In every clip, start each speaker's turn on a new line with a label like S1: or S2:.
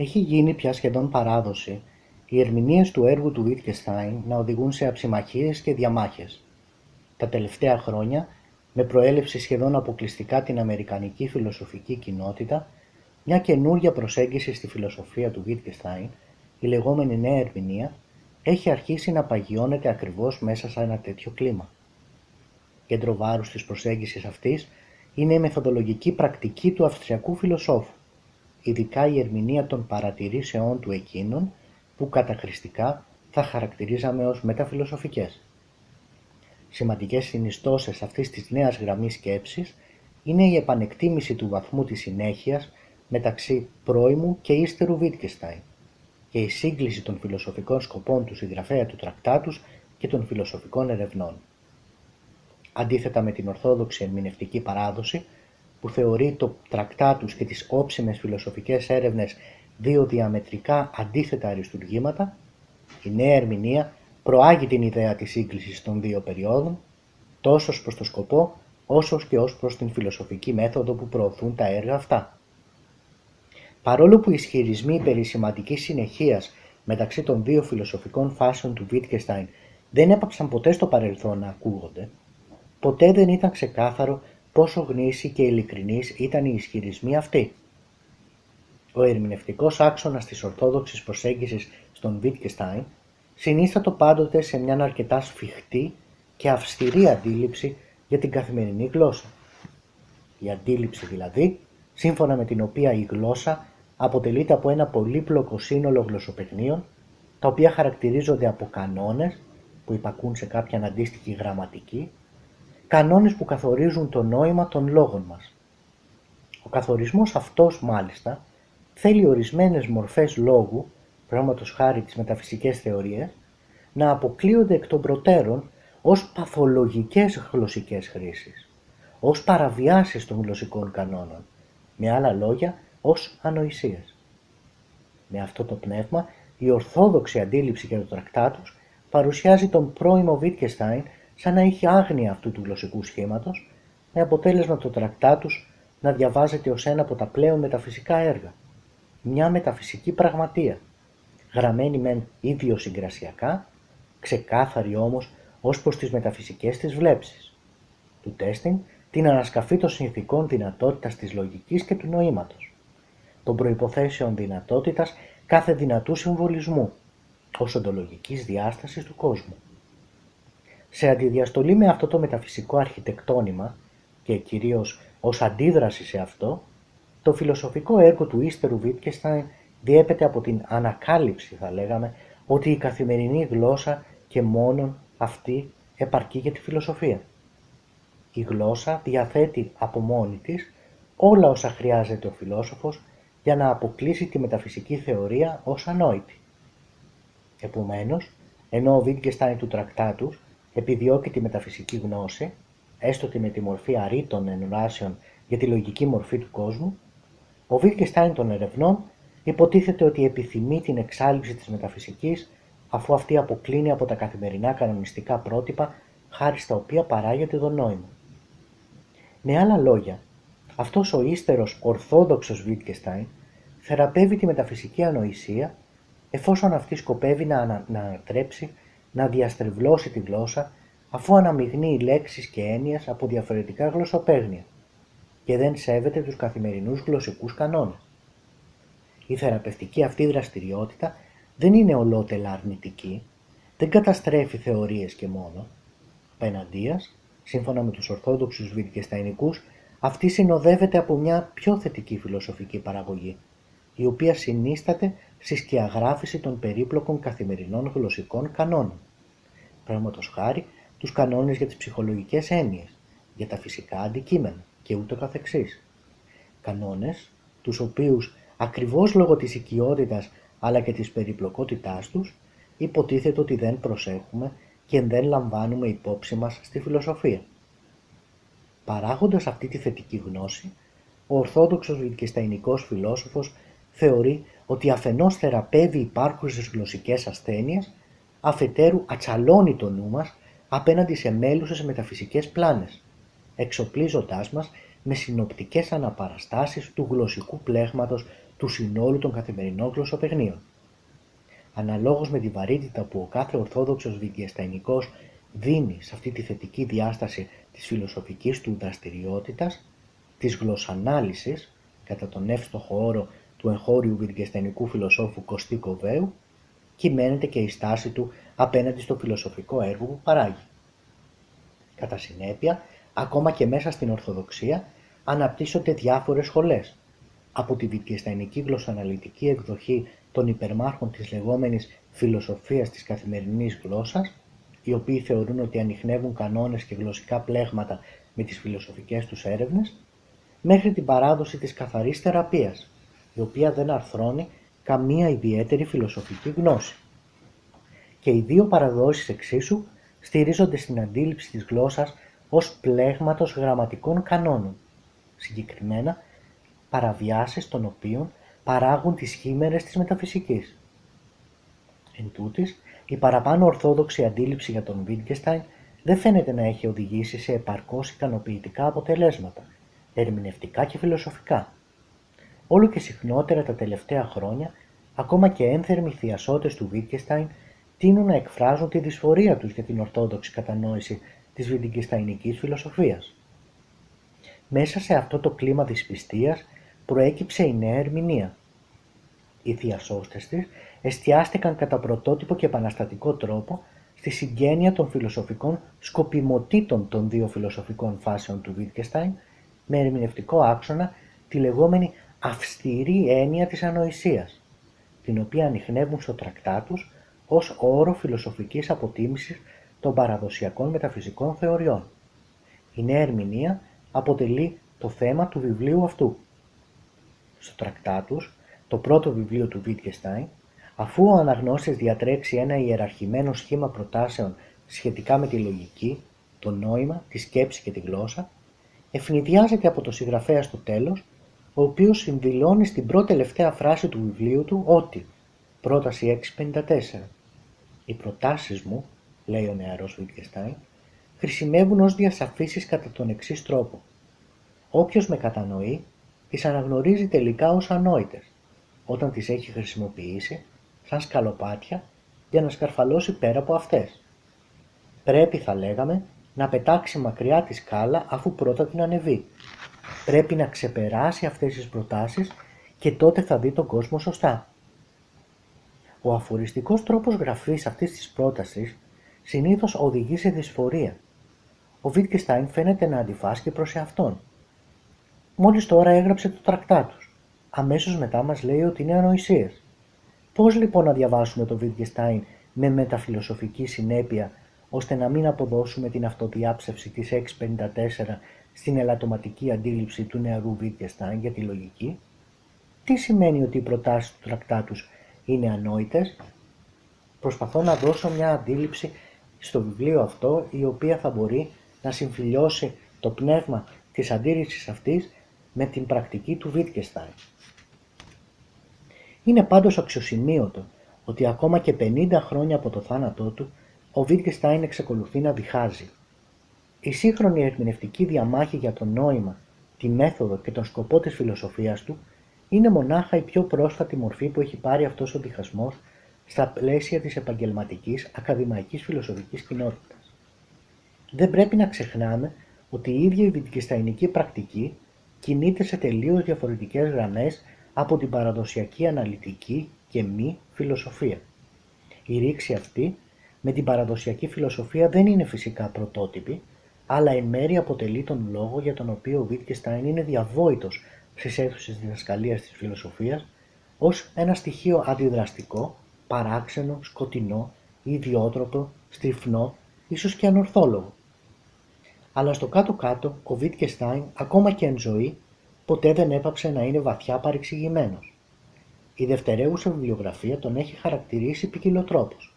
S1: Έχει γίνει πια σχεδόν παράδοση οι ερμηνείες του έργου του Wittgenstein να οδηγούν σε αψημαχίε και διαμάχες. Τα τελευταία χρόνια, με προέλευση σχεδόν αποκλειστικά την αμερικανική φιλοσοφική κοινότητα, μια καινούργια προσέγγιση στη φιλοσοφία του Wittgenstein, η λεγόμενη νέα ερμηνεία, έχει αρχίσει να παγιώνεται ακριβώς μέσα σε ένα τέτοιο κλίμα. Κέντρο βάρους της προσέγγισης αυτής είναι η μεθοδολογική πρακτική του Αυστριακού φιλοσόφου, ειδικά η ερμηνεία των παρατηρήσεών του εκείνων που καταχρηστικά θα χαρακτηρίζαμε ως μεταφιλοσοφικές. Σημαντικές συνιστώσεις αυτής της νέας γραμμής σκέψης είναι η επανεκτίμηση του βαθμού της συνέχειας μεταξύ πρώιμου και ύστερου Βίτκεστάιν και η σύγκληση των φιλοσοφικών σκοπών του συγγραφέα του τρακτάτους και των φιλοσοφικών ερευνών. Αντίθετα με την ορθόδοξη ερμηνευτική παράδοση, που θεωρεί το τρακτάτους και τις όψιμες φιλοσοφικές έρευνες δύο διαμετρικά αντίθετα αριστουργήματα, η νέα ερμηνεία προάγει την ιδέα της σύγκλησης των δύο περιόδων, τόσο προς το σκοπό, όσο και ως προς την φιλοσοφική μέθοδο που προωθούν τα έργα αυτά. Παρόλο που οι ισχυρισμοί περί σημαντικής συνεχείας μεταξύ των δύο φιλοσοφικών φάσεων του Wittgenstein δεν έπαψαν ποτέ στο παρελθόν να ακούγονται, ποτέ δεν ήταν ξεκάθαρο πόσο γνήσιοι και ειλικρινείς ήταν οι ισχυρισμοί αυτοί. Ο ερμηνευτικός άξονας της ορθόδοξης προσέγγισης στον Wittgenstein συνίστατο πάντοτε σε μια αρκετά σφιχτή και αυστηρή αντίληψη για την καθημερινή γλώσσα. Η αντίληψη δηλαδή, σύμφωνα με την οποία η γλώσσα αποτελείται από ένα πολύπλοκο σύνολο γλωσσοπαιχνίων, τα οποία χαρακτηρίζονται από κανόνες που υπακούν σε κάποια αντίστοιχη γραμματική, κανόνες που καθορίζουν το νόημα των λόγων μας. Ο καθορισμός αυτός μάλιστα θέλει ορισμένες μορφές λόγου, πράγματος χάρη τις μεταφυσικές θεωρίες, να αποκλείονται εκ των προτέρων ως παθολογικές γλωσσικές χρήσεις, ως παραβιάσεις των γλωσσικών κανόνων, με άλλα λόγια ως ανοησίες. Με αυτό το πνεύμα, η ορθόδοξη αντίληψη για το τρακτάτους παρουσιάζει τον πρώιμο Βίτκεστάιν σαν να έχει άγνοια αυτού του γλωσσικού σχήματος, με αποτέλεσμα το τρακτάτους να διαβάζεται ως ένα από τα πλέον μεταφυσικά έργα μια μεταφυσική πραγματεία, γραμμένη μεν συγκρασιακά, ξεκάθαρη όμως ως προς τις μεταφυσικές της βλέψεις. Του τέστην την ανασκαφή των συνθηκών δυνατότητας της λογικής και του νοήματος, των προϋποθέσεων δυνατότητας κάθε δυνατού συμβολισμού, ως οντολογικής διάστασης του κόσμου. Σε αντιδιαστολή με αυτό το μεταφυσικό αρχιτεκτόνημα και κυρίως ως αντίδραση σε αυτό, το φιλοσοφικό έργο του ύστερου Βίτκεστάιν διέπεται από την ανακάλυψη, θα λέγαμε, ότι η καθημερινή γλώσσα και μόνον αυτή επαρκεί για τη φιλοσοφία. Η γλώσσα διαθέτει από μόνη της όλα όσα χρειάζεται ο φιλόσοφος για να αποκλείσει τη μεταφυσική θεωρία ως ανόητη. Επομένως, ενώ ο Βίτγκεστάιν του τρακτάτους επιδιώκει τη μεταφυσική γνώση, έστω και με τη μορφή αρήτων ενοράσεων για τη λογική μορφή του κόσμου, ο Wittgenstein των ερευνών υποτίθεται ότι επιθυμεί την εξάλληψη της μεταφυσικής αφού αυτή αποκλίνει από τα καθημερινά κανονιστικά πρότυπα χάρη στα οποία παράγεται το νόημα. Με άλλα λόγια, αυτός ο ύστερος ορθόδοξος Wittgenstein θεραπεύει τη μεταφυσική ανοησία εφόσον αυτή σκοπεύει να, ανα, να ανατρέψει, να διαστρεβλώσει τη γλώσσα αφού αναμειγνύει λέξεις και έννοιες από διαφορετικά γλωσσοπαίγνια και δεν σέβεται τους καθημερινούς γλωσσικούς κανόνες. Η θεραπευτική αυτή δραστηριότητα δεν είναι ολότελα αρνητική, δεν καταστρέφει θεωρίες και μόνο. Πεναντίας, σύμφωνα με τους Ορθόδοξους Βιτκεσταϊνικούς, αυτή συνοδεύεται από μια πιο θετική φιλοσοφική παραγωγή, η οποία συνίσταται στη σκιαγράφηση των περίπλοκων καθημερινών γλωσσικών κανόνων. Πράγματος χάρη τους κανόνες για τις ψυχολογικές έννοιες, για τα φυσικά αντικείμενα, και ούτω καθεξής. Κανόνες, τους οποίους ακριβώς λόγω της οικειότητας αλλά και της περιπλοκότητάς τους υποτίθεται ότι δεν προσέχουμε και δεν λαμβάνουμε υπόψη μας στη φιλοσοφία. Παράγοντας αυτή τη θετική γνώση, ο Ορθόδοξος Βιτκεσταϊνικός φιλόσοφος θεωρεί ότι αφενός θεραπεύει υπάρχουσες γλωσσικές ασθένειες, αφετέρου ατσαλώνει το νου μας απέναντι σε μέλουσες μεταφυσικές πλάνες, εξοπλίζοντάς μας με συνοπτικές αναπαραστάσεις του γλωσσικού πλέγματος του συνόλου των καθημερινών γλωσσοπαιγνίων. Αναλόγως με τη βαρύτητα που ο κάθε ορθόδοξος βιτιασταϊνικός δίνει σε αυτή τη θετική διάσταση της φιλοσοφικής του δραστηριότητας, της γλωσσανάλυσης, κατά τον εύστοχο όρο του εγχώριου βιτιασταϊνικού φιλοσόφου Κωστή Κοβέου, κυμαίνεται και η στάση του απέναντι στο φιλοσοφικό έργο που παράγει. Κατά συνέπεια, ακόμα και μέσα στην Ορθοδοξία αναπτύσσονται διάφορες σχολές, από τη βιτιεσταϊνική γλωσσαναλυτική εκδοχή των υπερμάρχων της λεγόμενης φιλοσοφίας της καθημερινής γλώσσας, οι οποίοι θεωρούν ότι ανοιχνεύουν κανόνες και γλωσσικά πλέγματα με τις φιλοσοφικές τους έρευνες, μέχρι την παράδοση της καθαρής θεραπείας, η οποία δεν αρθρώνει καμία ιδιαίτερη φιλοσοφική γνώση. Και οι δύο παραδόσεις εξίσου στηρίζονται στην αντίληψη της γλώσσας ως πλέγματος γραμματικών κανόνων, συγκεκριμένα παραβιάσεις των οποίων παράγουν τις χήμερες της μεταφυσικής. Εν τούτης, η παραπάνω ορθόδοξη αντίληψη για τον Βίτγκεστάιν δεν φαίνεται να έχει οδηγήσει σε επαρκώς ικανοποιητικά αποτελέσματα, ερμηνευτικά και φιλοσοφικά. Όλο και συχνότερα τα τελευταία χρόνια, ακόμα και ένθερμοι θειασότες του Βίτγκεστάιν τείνουν να εκφράζουν τη δυσφορία τους για την ορθόδοξη κατανόηση της βιτγκεσταϊνικής φιλοσοφίας. Μέσα σε αυτό το κλίμα δυσπιστίας προέκυψε η νέα ερμηνεία. Οι θειασόστες της εστιάστηκαν κατά πρωτότυπο και επαναστατικό τρόπο στη συγγένεια των φιλοσοφικών σκοπιμοτήτων των δύο φιλοσοφικών φάσεων του Βίτκεστάιν με ερμηνευτικό άξονα τη λεγόμενη αυστηρή έννοια της ανοησίας, την οποία ανοιχνεύουν στο τρακτά τους ως όρο φιλοσοφικής αποτίμησης των παραδοσιακών μεταφυσικών θεωριών. Η νέα ερμηνεία αποτελεί το θέμα του βιβλίου αυτού. Στο τρακτά τους, το πρώτο βιβλίο του Wittgenstein, αφού ο αναγνώστης διατρέξει ένα ιεραρχημένο σχήμα προτάσεων σχετικά με τη λογική, το νόημα, τη σκέψη και τη γλώσσα, ευνηδιάζεται από το συγγραφέα στο τέλος, ο οποίος συμβηλώνει στην πρώτη τελευταία φράση του βιβλίου του ότι «Πρόταση 654. Οι προτάσεις μου, λέει ο νεαρός Wittgenstein, χρησιμεύουν ως διασαφήσεις κατά τον εξής τρόπο. Όποιος με κατανοεί, τις αναγνωρίζει τελικά ως ανόητες, όταν τις έχει χρησιμοποιήσει, σαν σκαλοπάτια, για να σκαρφαλώσει πέρα από αυτές. Πρέπει, θα λέγαμε, να πετάξει μακριά τη σκάλα αφού πρώτα την ανεβεί. Πρέπει να ξεπεράσει αυτές τις προτάσεις και τότε θα δει τον κόσμο σωστά. Ο αφοριστικός τρόπος γραφής αυτής της πρότασης συνήθως οδηγεί σε δυσφορία. Ο Βίτκεστάιν φαίνεται να αντιφάσκει προς εαυτόν. Μόλις τώρα έγραψε το τρακτά τους. Αμέσως μετά μας λέει ότι είναι ανοησίες. Πώς λοιπόν να διαβάσουμε το Βίτκεστάιν με μεταφιλοσοφική συνέπεια ώστε να μην αποδώσουμε την αυτοδιάψευση της 654 στην ελαττωματική αντίληψη του νεαρού Βίτκεστάιν για τη λογική. Τι σημαίνει ότι οι προτάσεις του τρακτάτους είναι ανόητες; Προσπαθώ να δώσω μια αντίληψη στο βιβλίο αυτό η οποία θα μπορεί να συμφιλιώσει το πνεύμα της αντίρρησης αυτής με την πρακτική του Βίτκεστάιν. Είναι πάντως αξιοσημείωτο ότι ακόμα και 50 χρόνια από το θάνατό του ο Βίτκεστάιν εξακολουθεί να διχάζει. Η σύγχρονη ερμηνευτική διαμάχη για το νόημα, τη μέθοδο και τον σκοπό της φιλοσοφίας του είναι μονάχα η πιο πρόσφατη μορφή που έχει πάρει αυτός ο διχασμός στα πλαίσια της επαγγελματικής ακαδημαϊκής φιλοσοφικής κοινότητας. Δεν πρέπει να ξεχνάμε ότι η ίδια η βιτικισταϊνική πρακτική κινείται σε τελείως διαφορετικές γραμμές από την παραδοσιακή αναλυτική και μη φιλοσοφία. Η ρήξη αυτή με την παραδοσιακή φιλοσοφία δεν είναι φυσικά πρωτότυπη, αλλά εν μέρει αποτελεί τον λόγο για τον οποίο ο Βίτκεστάιν είναι διαβόητος στις αίθουσες διδασκαλίας της φιλοσοφίας ως ένα στοιχείο αντιδραστικό, παράξενο, σκοτεινό, ιδιότροπο, στριφνό, ίσως και ανορθόλογο. Αλλά στο κάτω-κάτω ο Βίτκεστάιν, ακόμα και εν ζωή, ποτέ δεν έπαψε να είναι βαθιά παρεξηγημένος. Η δευτερεύουσα βιβλιογραφία τον έχει χαρακτηρίσει ποικιλοτρόπως.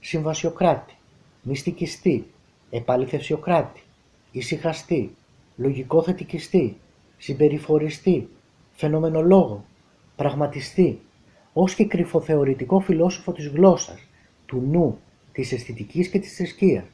S1: Συμβασιοκράτη, μυστικιστή, επαληθευσιοκράτη, ησυχαστή, λογικό θετικιστή, συμπεριφοριστή, φαινομενολόγο, πραγματιστή, ως και κρυφοθεωρητικό φιλόσοφο της γλώσσας, του νου, της αισθητικής και της θρησκείας.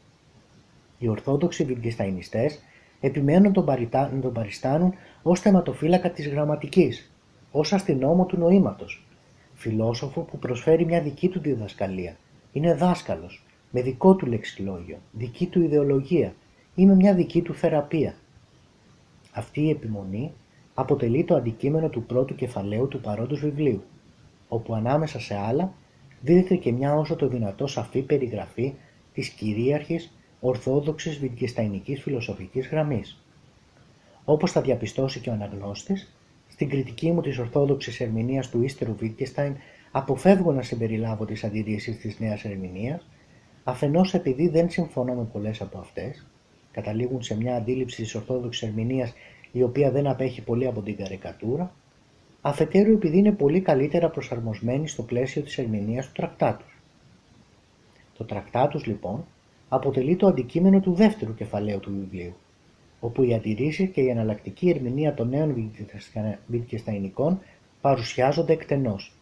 S1: Οι Ορθόδοξοι Βιτγκεσταϊνιστές επιμένουν τον να τον παριστάνουν ως θεματοφύλακα της γραμματικής, ως αστυνόμο του νοήματος, φιλόσοφο που προσφέρει μια δική του διδασκαλία, είναι δάσκαλος, με δικό του λεξιλόγιο, δική του ιδεολογία ή με μια δική του θεραπεία. Αυτή η επιμονή αποτελεί το αντικείμενο του πρώτου κεφαλαίου του παρόντος βιβλίου, όπου ανάμεσα σε άλλα δίδεται και μια όσο το δυνατό σαφή περιγραφή της κυρίαρχης ορθόδοξης βιτγκεσταϊνικής φιλοσοφικής γραμμής. Όπως θα διαπιστώσει και ο αναγνώστης, στην κριτική μου της ορθόδοξης ερμηνείας του ύστερου Βίτκεσταϊν αποφεύγω να συμπεριλάβω τις αντιρρήσεις της νέας ερμηνείας, αφενός επειδή δεν συμφωνώ με πολλές από αυτές, καταλήγουν σε μια αντίληψη της ορθόδοξης ερμηνείας η οποία δεν απέχει πολύ από την καρικατούρα, αφετέρου επειδή είναι πολύ καλύτερα προσαρμοσμένη στο πλαίσιο της ερμηνείας του τρακτάτους. Το τρακτάτους λοιπόν αποτελεί το αντικείμενο του δεύτερου κεφαλαίου του βιβλίου, όπου η αντιρρήσεις και η εναλλακτική ερμηνεία των νέων Βιτκεσταϊνικών παρουσιάζονται εκτενώς.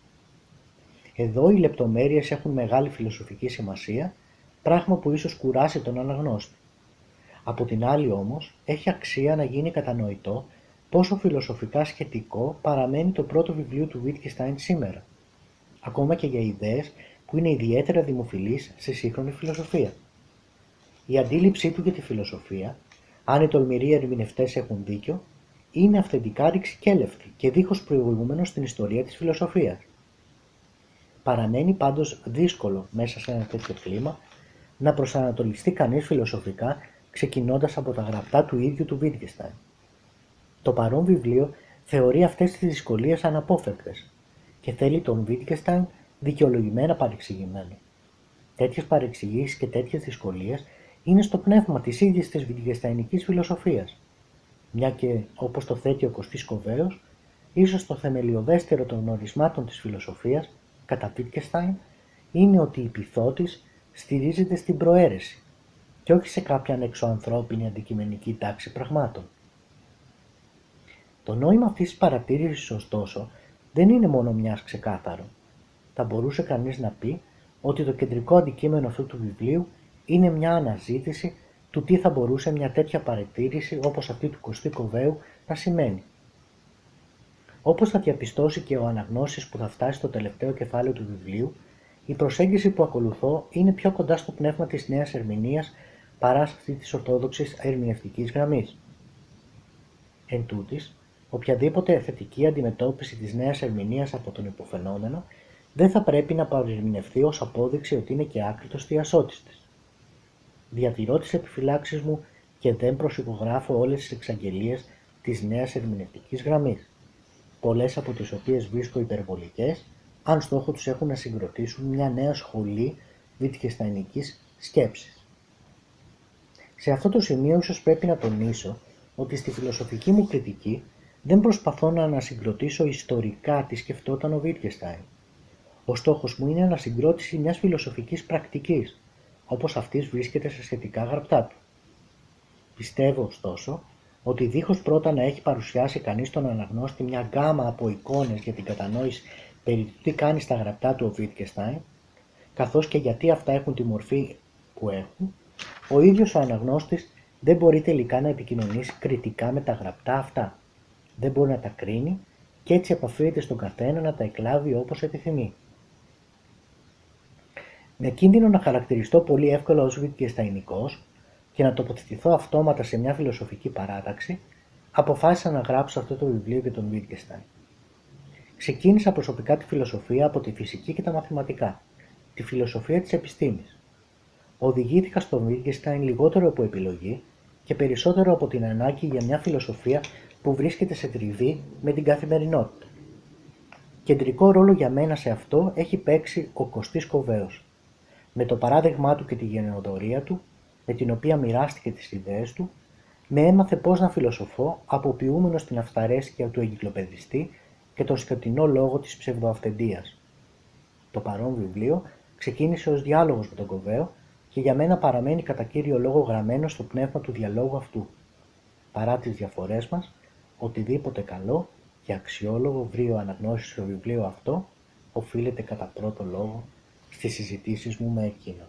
S1: Εδώ οι λεπτομέρειες έχουν μεγάλη φιλοσοφική σημασία, πράγμα που ίσως κουράσει τον αναγνώστη. Από την άλλη όμως, έχει αξία να γίνει κατανοητό πόσο φιλοσοφικά σχετικό παραμένει το πρώτο βιβλίο του Wittgenstein σήμερα, ακόμα και για ιδέες που είναι ιδιαίτερα δημοφιλείς σε σύγχρονη φιλοσοφία. Η αντίληψή του για τη φιλοσοφία, αν οι τολμηροί ερμηνευτές έχουν δίκιο, είναι αυθεντικά ρηξικέλευτη και δίχως προηγούμενο στην ιστορία της φιλοσοφίας. Παραμένει πάντως δύσκολο μέσα σε ένα τέτοιο κλίμα να προσανατολιστεί κανείς φιλοσοφικά ξεκινώντας από τα γραπτά του ίδιου του Wittgenstein. Το παρόν βιβλίο θεωρεί αυτές τις δυσκολίες αναπόφευκτες και θέλει τον Wittgenstein δικαιολογημένα παρεξηγημένο. Τέτοιες παρεξηγήσεις και τέτοιες δυσκολίες είναι στο πνεύμα της ίδιας της Wittgensteinικής φιλοσοφίας, μια και, όπως το θέτει ο Κωστής Κοβέος, ίσως το θεμελιωδέστερο των ορισμάτων της φιλοσοφίας, κατά Wittgenstein, είναι ότι η πυθότης στηρίζεται στην προαίρεση και όχι σε κάποια ανεξωανθρώπινη αντικειμενική τάξη πραγμάτων. Το νόημα αυτής της παρατήρησης ωστόσο δεν είναι μόνο μιας ξεκάθαρο. Θα μπορούσε κανείς να πει ότι το κεντρικό αντικείμενο αυτού του βιβλίου είναι μια αναζήτηση του τι θα μπορούσε μια τέτοια παρατήρηση όπως αυτή του Κωστή Κοβέου να σημαίνει. Όπως θα διαπιστώσει και ο αναγνώσης που θα φτάσει στο τελευταίο κεφάλαιο του βιβλίου, η προσέγγιση που ακολουθώ είναι πιο κοντά στο πνεύμα της νέας ερμηνείας παρά σε αυτή της ορθόδοξης ερμηνευτικής γραμμής. Εν τούτης, οποιαδήποτε θετική αντιμετώπιση της νέας ερμηνείας από τον υποφαινόμενο δεν θα πρέπει να παρερμηνευτεί ως απόδειξη ότι είναι και άκρητος θειασότης της. Διατηρώ τις επιφυλάξεις μου και δεν προσυπογράφω όλες τις εξαγγελίες της νέας ερμηνευτικής γραμμής, πολλές από τις οποίες βρίσκω υπερβολικές, αν στόχο τους έχουν να συγκροτήσουν μια νέα σχολή βιτχεσταϊνικής σκέψης. Σε αυτό το σημείο ίσως πρέπει να τονίσω ότι στη φιλοσοφική μου κριτική δεν προσπαθώ να ανασυγκροτήσω ιστορικά τι σκεφτόταν ο Βίτκεστάιν. Ο στόχος μου είναι ανασυγκρότηση μιας φιλοσοφικής πρακτικής, όπως αυτής βρίσκεται σε σχετικά γραπτά του. Πιστεύω, ωστόσο, ότι δίχως πρώτα να έχει παρουσιάσει κανείς τον αναγνώστη μια γκάμα από εικόνες για την κατανόηση περί του τι κάνει στα γραπτά του ο Βίτκεστάιν, καθώς και γιατί αυτά έχουν τη μορφή που έχουν, ο ίδιος ο αναγνώστης δεν μπορεί τελικά να επικοινωνήσει κριτικά με τα γραπτά αυτά. Δεν μπορεί να τα κρίνει και έτσι επαφείται στον καθένα να τα εκλάβει όπως επιθυμεί. Με κίνδυνο να χαρακτηριστώ πολύ εύκολα ως βιτιεσταϊνικός και να τοποθετηθώ αυτόματα σε μια φιλοσοφική παράταξη, αποφάσισα να γράψω αυτό το βιβλίο για τον Wittgenstein. Ξεκίνησα προσωπικά τη φιλοσοφία από τη φυσική και τα μαθηματικά, τη φιλοσοφία της επιστήμης. Οδηγήθηκα στον Wittgenstein λιγότερο από επιλογή και περισσότερο από την ανάγκη για μια φιλοσοφία που βρίσκεται σε τριβή με την καθημερινότητα. Κεντρικό ρόλο για μένα σε αυτό έχει παίξει ο Κωστής Κοβέος, με το παράδειγμά του και τη γενναιοδορία του, με την οποία μοιράστηκε τις ιδέες του, με έμαθε πώς να φιλοσοφώ αποποιούμενος την αυταρέσκεια του εγκυκλοπαιδιστή και τον σκοτεινό λόγο της ψευδοαυθεντίας. Το παρόν βιβλίο ξεκίνησε ως διάλογος με τον Κοβέο και για μένα παραμένει κατά κύριο λόγο γραμμένο στο πνεύμα του διαλόγου αυτού. Παρά τις διαφορές μας, οτιδήποτε καλό και αξιόλογο βρει ο αναγνώσεις στο βιβλίο αυτό, οφείλεται κατά πρώτο λόγο στις συζητήσεις μου με εκείνον.